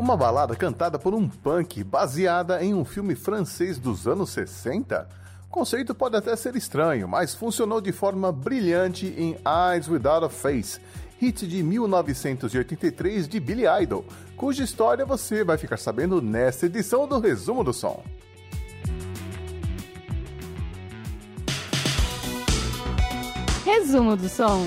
Uma balada cantada por um punk baseada em um filme francês dos anos 60? O conceito pode até ser estranho, mas funcionou de forma brilhante em Eyes Without a Face, hit de 1983 de Billy Idol, cuja história você vai ficar sabendo nesta edição do Resumo do Som. Resumo do Som.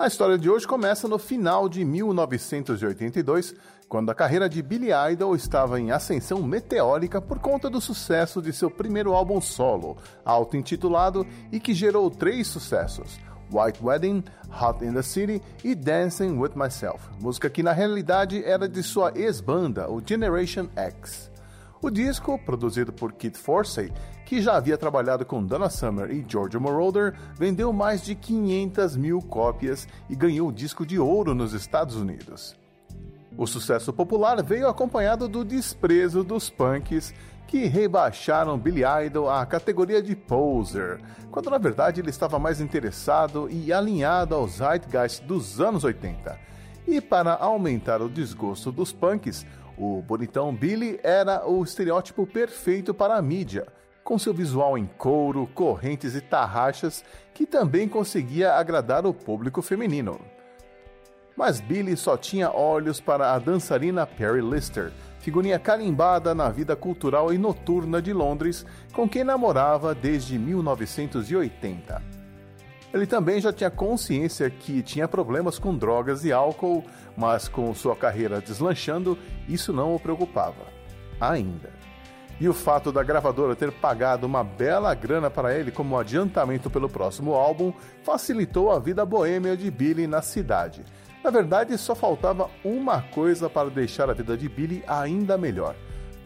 A história de hoje começa no final de 1982, quando a carreira de Billy Idol estava em ascensão meteórica por conta do sucesso de seu primeiro álbum solo, auto-intitulado e que gerou três sucessos: White Wedding, Hot in the City e Dancing with Myself, música que na realidade era de sua ex-banda, o Generation X. O disco, produzido por Kit Forsey, que já havia trabalhado com Donna Summer e George Moroder, vendeu mais de 500 mil cópias e ganhou o disco de ouro nos Estados Unidos. O sucesso popular veio acompanhado do desprezo dos punks que rebaixaram Billy Idol à categoria de poser, quando na verdade ele estava mais interessado e alinhado aos zeitgeist dos anos 80. E para aumentar o desgosto dos punks, o bonitão Billy era o estereótipo perfeito para a mídia, com seu visual em couro, correntes e tarraxas, que também conseguia agradar o público feminino. Mas Billy só tinha olhos para a dançarina Perry Lister, figurinha carimbada na vida cultural e noturna de Londres, com quem namorava desde 1980. Ele também já tinha consciência que tinha problemas com drogas e álcool, mas com sua carreira deslanchando, isso não o preocupava. Ainda. E o fato da gravadora ter pagado uma bela grana para ele como adiantamento pelo próximo álbum facilitou a vida boêmia de Billy na cidade. Na verdade, só faltava uma coisa para deixar a vida de Billy ainda melhor: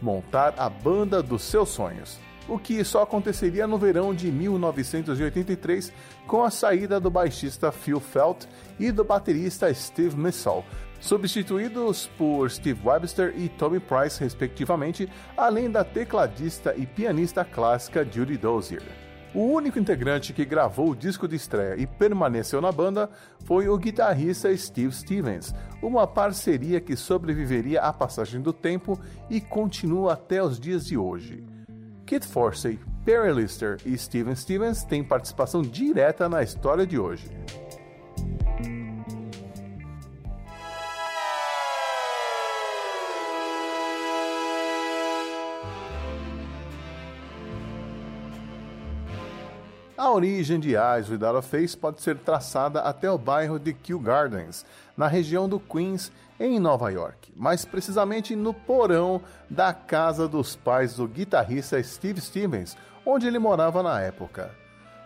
montar a banda dos seus sonhos o que só aconteceria no verão de 1983 com a saída do baixista Phil Felt e do baterista Steve Missal, substituídos por Steve Webster e Tommy Price, respectivamente, além da tecladista e pianista clássica Judy Dozier. O único integrante que gravou o disco de estreia e permaneceu na banda foi o guitarrista Steve Stevens, uma parceria que sobreviveria à passagem do tempo e continua até os dias de hoje. Kit Forsey, Perry Lister e Steven Stevens têm participação direta na história de hoje. Origem de Eyes Without a Face pode ser traçada até o bairro de Kew Gardens, na região do Queens, em Nova York, mais precisamente no porão da casa dos pais do guitarrista Steve Stevens, onde ele morava na época.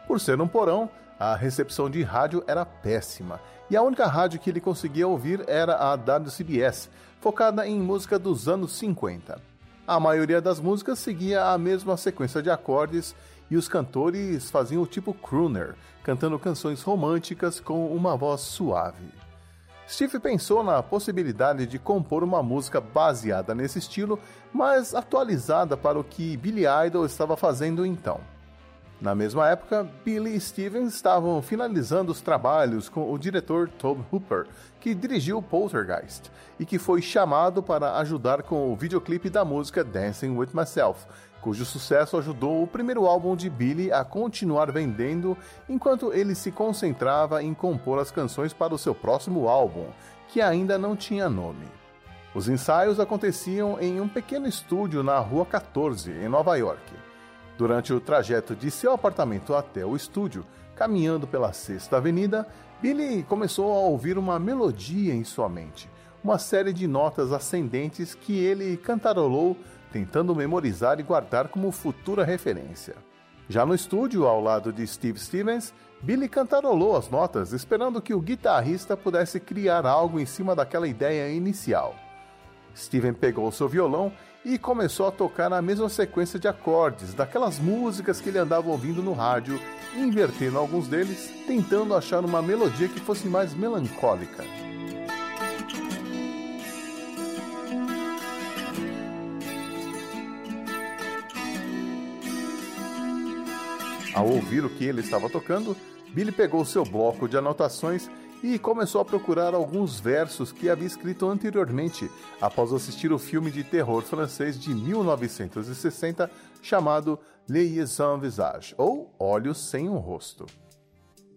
Por ser um porão, a recepção de rádio era péssima e a única rádio que ele conseguia ouvir era a WCBS, focada em música dos anos 50. A maioria das músicas seguia a mesma sequência de acordes e os cantores faziam o tipo crooner, cantando canções românticas com uma voz suave. Steve pensou na possibilidade de compor uma música baseada nesse estilo, mas atualizada para o que Billy Idol estava fazendo então. Na mesma época, Billy e Stevens estavam finalizando os trabalhos com o diretor Tom Hooper, que dirigiu Poltergeist, e que foi chamado para ajudar com o videoclipe da música Dancing with Myself, cujo sucesso ajudou o primeiro álbum de Billy a continuar vendendo enquanto ele se concentrava em compor as canções para o seu próximo álbum, que ainda não tinha nome. Os ensaios aconteciam em um pequeno estúdio na Rua 14, em Nova York. Durante o trajeto de seu apartamento até o estúdio, caminhando pela Sexta Avenida, Billy começou a ouvir uma melodia em sua mente, uma série de notas ascendentes que ele cantarolou, tentando memorizar e guardar como futura referência. Já no estúdio, ao lado de Steve Stevens, Billy cantarolou as notas, esperando que o guitarrista pudesse criar algo em cima daquela ideia inicial. Steven pegou seu violão e começou a tocar na mesma sequência de acordes daquelas músicas que ele andava ouvindo no rádio, invertendo alguns deles, tentando achar uma melodia que fosse mais melancólica. Ao ouvir o que ele estava tocando, Billy pegou seu bloco de anotações e começou a procurar alguns versos que havia escrito anteriormente, após assistir o filme de terror francês de 1960 chamado Les sans visage, ou Olhos sem um rosto.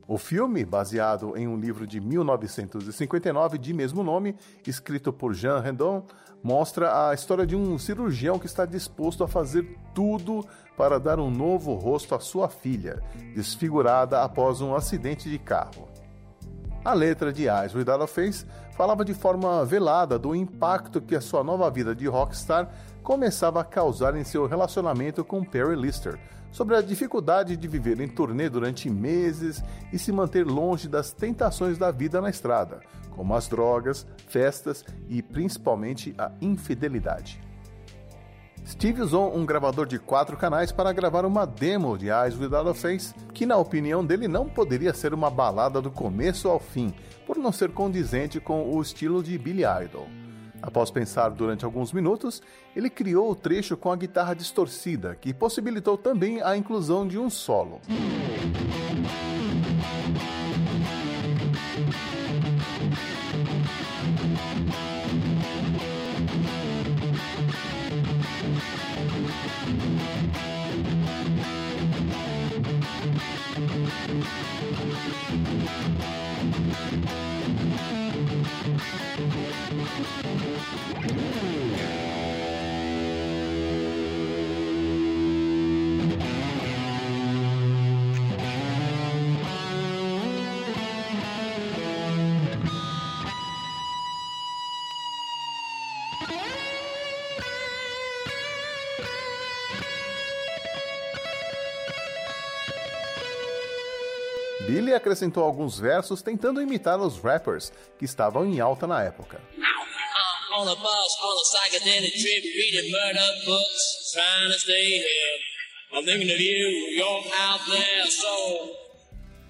O filme, baseado em um livro de 1959 de mesmo nome, escrito por Jean Rendon, mostra a história de um cirurgião que está disposto a fazer tudo para dar um novo rosto à sua filha, desfigurada após um acidente de carro. A letra de Eyes Without a Face falava de forma velada do impacto que a sua nova vida de rockstar começava a causar em seu relacionamento com Perry Lister, sobre a dificuldade de viver em turnê durante meses e se manter longe das tentações da vida na estrada, como as drogas, festas e principalmente a infidelidade. Steve usou um gravador de quatro canais para gravar uma demo de Eyes Without a Face, que na opinião dele não poderia ser uma balada do começo ao fim, por não ser condizente com o estilo de Billy Idol. Após pensar durante alguns minutos, ele criou o trecho com a guitarra distorcida, que possibilitou também a inclusão de um solo. Billy acrescentou alguns versos tentando imitar os rappers que estavam em alta na época.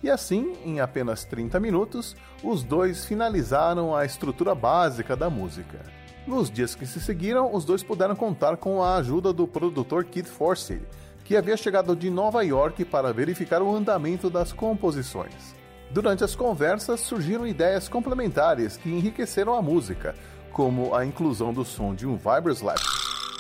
E assim, em apenas 30 minutos, os dois finalizaram a estrutura básica da música. Nos dias que se seguiram, os dois puderam contar com a ajuda do produtor Kid Forsey, que havia chegado de Nova York para verificar o andamento das composições. Durante as conversas surgiram ideias complementares que enriqueceram a música, como a inclusão do som de um vibroslap,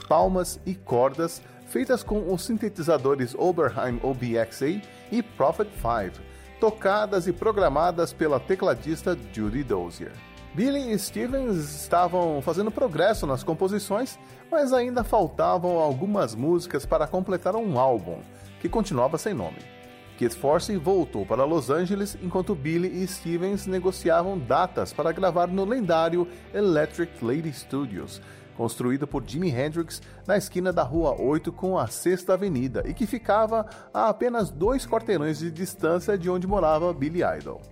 palmas e cordas feitas com os sintetizadores Oberheim OBXA e Prophet 5, tocadas e programadas pela tecladista Judy Dozier. Billy e Stevens estavam fazendo progresso nas composições, mas ainda faltavam algumas músicas para completar um álbum, que continuava sem nome. Kid Force voltou para Los Angeles enquanto Billy e Stevens negociavam datas para gravar no lendário Electric Lady Studios, construído por Jimi Hendrix na esquina da Rua 8 com a Sexta Avenida e que ficava a apenas dois quarteirões de distância de onde morava Billy Idol.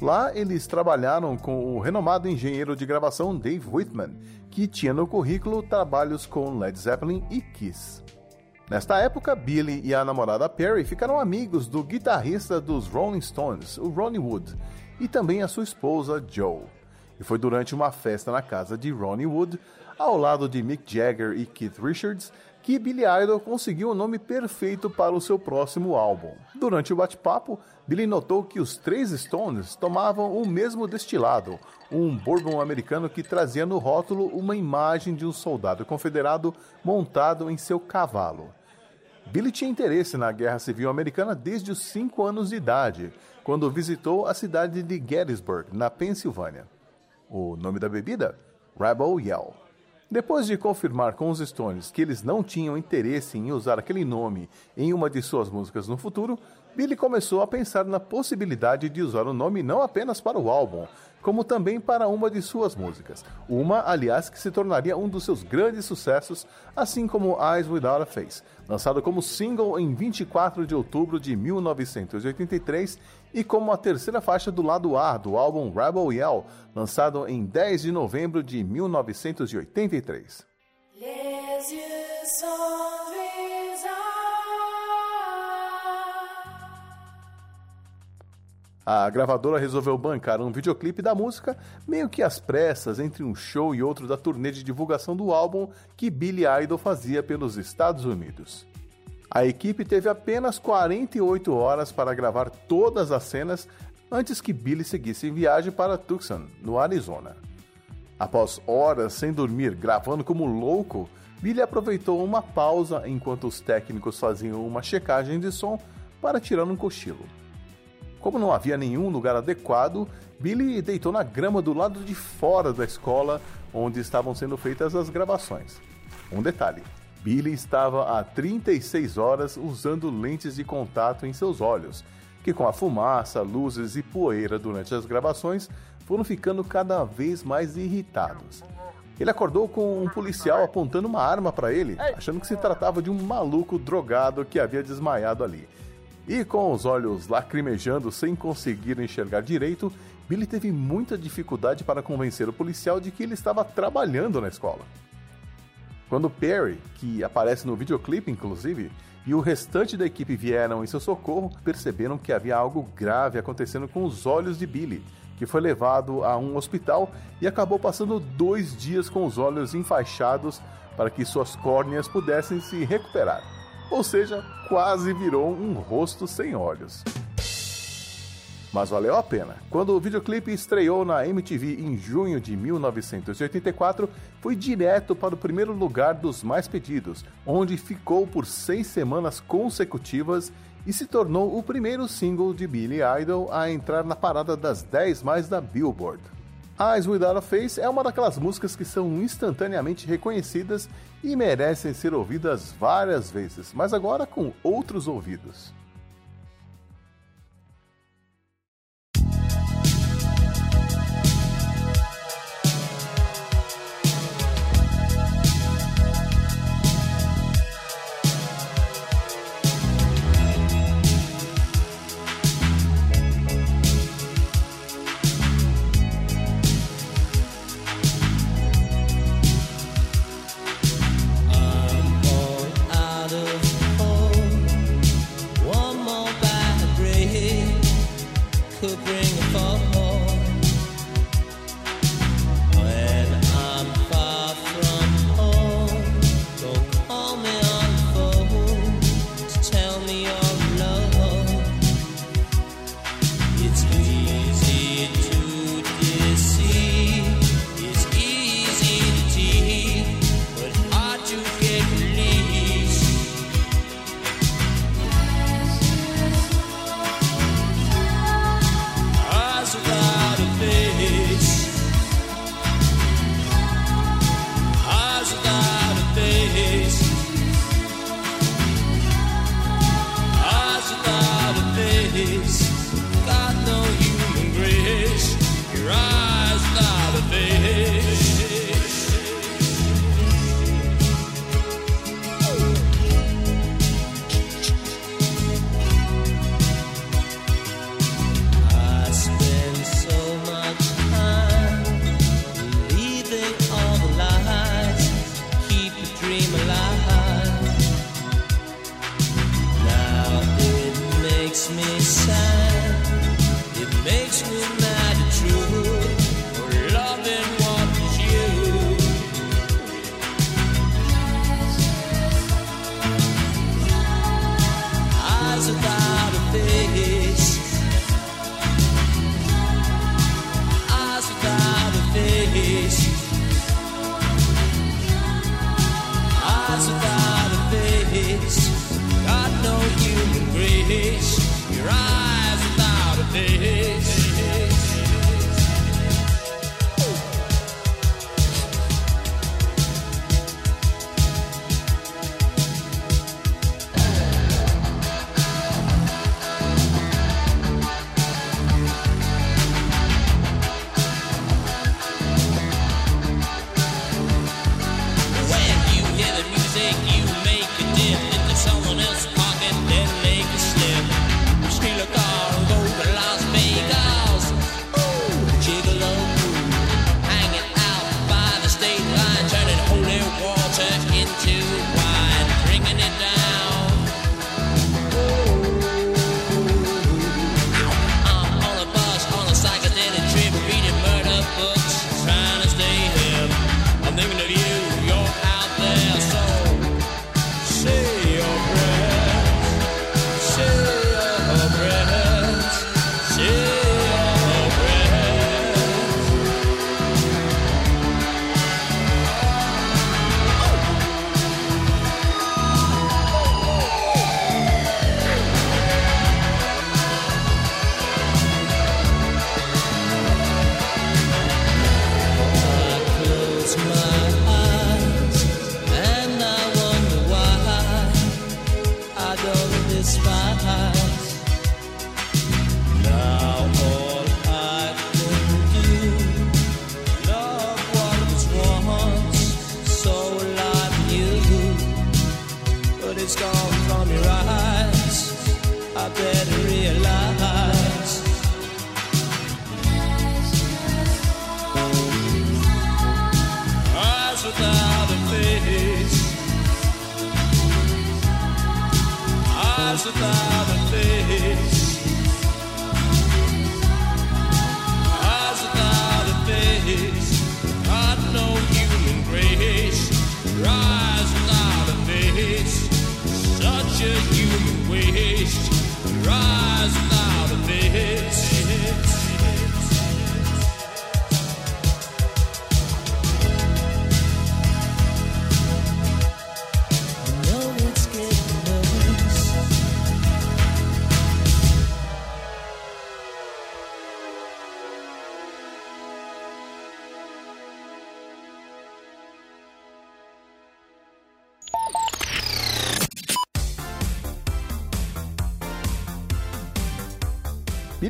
Lá eles trabalharam com o renomado engenheiro de gravação Dave Whitman, que tinha no currículo trabalhos com Led Zeppelin e Kiss. Nesta época, Billy e a namorada Perry ficaram amigos do guitarrista dos Rolling Stones, o Ronnie Wood, e também a sua esposa Joe. E foi durante uma festa na casa de Ronnie Wood, ao lado de Mick Jagger e Keith Richards, que Billy Idol conseguiu o nome perfeito para o seu próximo álbum. Durante o bate-papo, Billy notou que os três Stones tomavam o mesmo destilado, um bourbon americano que trazia no rótulo uma imagem de um soldado confederado montado em seu cavalo. Billy tinha interesse na Guerra Civil Americana desde os 5 anos de idade, quando visitou a cidade de Gettysburg, na Pensilvânia. O nome da bebida? Rebel Yell. Depois de confirmar com os Stones que eles não tinham interesse em usar aquele nome em uma de suas músicas no futuro, Billy começou a pensar na possibilidade de usar o nome não apenas para o álbum, como também para uma de suas músicas. Uma, aliás, que se tornaria um dos seus grandes sucessos, assim como Eyes Without a Face, lançado como single em 24 de outubro de 1983 e como a terceira faixa do lado A do álbum Rebel Yell, lançado em 10 de novembro de 1983. A gravadora resolveu bancar um videoclipe da música, meio que às pressas, entre um show e outro da turnê de divulgação do álbum que Billy Idol fazia pelos Estados Unidos. A equipe teve apenas 48 horas para gravar todas as cenas antes que Billy seguisse em viagem para Tucson, no Arizona. Após horas sem dormir, gravando como louco, Billy aproveitou uma pausa enquanto os técnicos faziam uma checagem de som para tirar um cochilo. Como não havia nenhum lugar adequado, Billy deitou na grama do lado de fora da escola onde estavam sendo feitas as gravações. Um detalhe: Billy estava há 36 horas usando lentes de contato em seus olhos, que com a fumaça, luzes e poeira durante as gravações foram ficando cada vez mais irritados. Ele acordou com um policial apontando uma arma para ele, achando que se tratava de um maluco drogado que havia desmaiado ali. E com os olhos lacrimejando sem conseguir enxergar direito, Billy teve muita dificuldade para convencer o policial de que ele estava trabalhando na escola. Quando Perry, que aparece no videoclipe inclusive, e o restante da equipe vieram em seu socorro, perceberam que havia algo grave acontecendo com os olhos de Billy, que foi levado a um hospital e acabou passando dois dias com os olhos enfaixados para que suas córneas pudessem se recuperar. Ou seja, quase virou um rosto sem olhos. Mas valeu a pena. Quando o videoclipe estreou na MTV em junho de 1984, foi direto para o primeiro lugar dos mais pedidos, onde ficou por seis semanas consecutivas e se tornou o primeiro single de Billy Idol a entrar na parada das 10 mais da Billboard. Eyes Without a Face é uma daquelas músicas que são instantaneamente reconhecidas e merecem ser ouvidas várias vezes, mas agora com outros ouvidos. survive.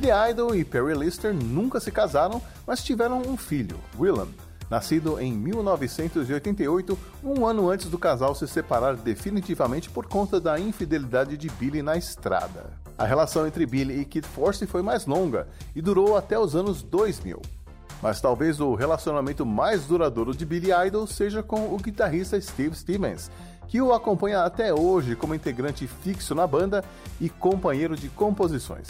Billy Idol e Perry Lister nunca se casaram, mas tiveram um filho, Willem, nascido em 1988, um ano antes do casal se separar definitivamente por conta da infidelidade de Billy na estrada. A relação entre Billy e Kid Force foi mais longa e durou até os anos 2000. Mas talvez o relacionamento mais duradouro de Billy Idol seja com o guitarrista Steve Stevens, que o acompanha até hoje como integrante fixo na banda e companheiro de composições.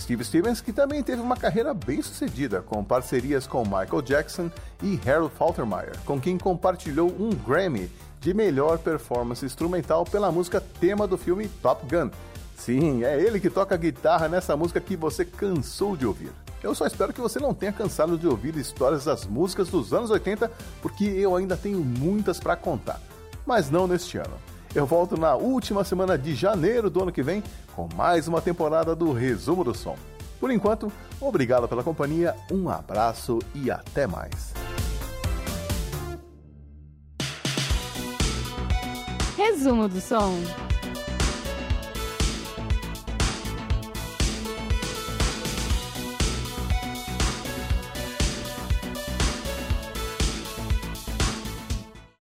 Steve Stevens, que também teve uma carreira bem sucedida, com parcerias com Michael Jackson e Harold Faltermeyer, com quem compartilhou um Grammy de melhor performance instrumental pela música tema do filme Top Gun. Sim, é ele que toca guitarra nessa música que você cansou de ouvir. Eu só espero que você não tenha cansado de ouvir histórias das músicas dos anos 80, porque eu ainda tenho muitas para contar. Mas não neste ano. Eu volto na última semana de janeiro do ano que vem com mais uma temporada do Resumo do Som. Por enquanto, obrigado pela companhia, um abraço e até mais. Resumo do Som.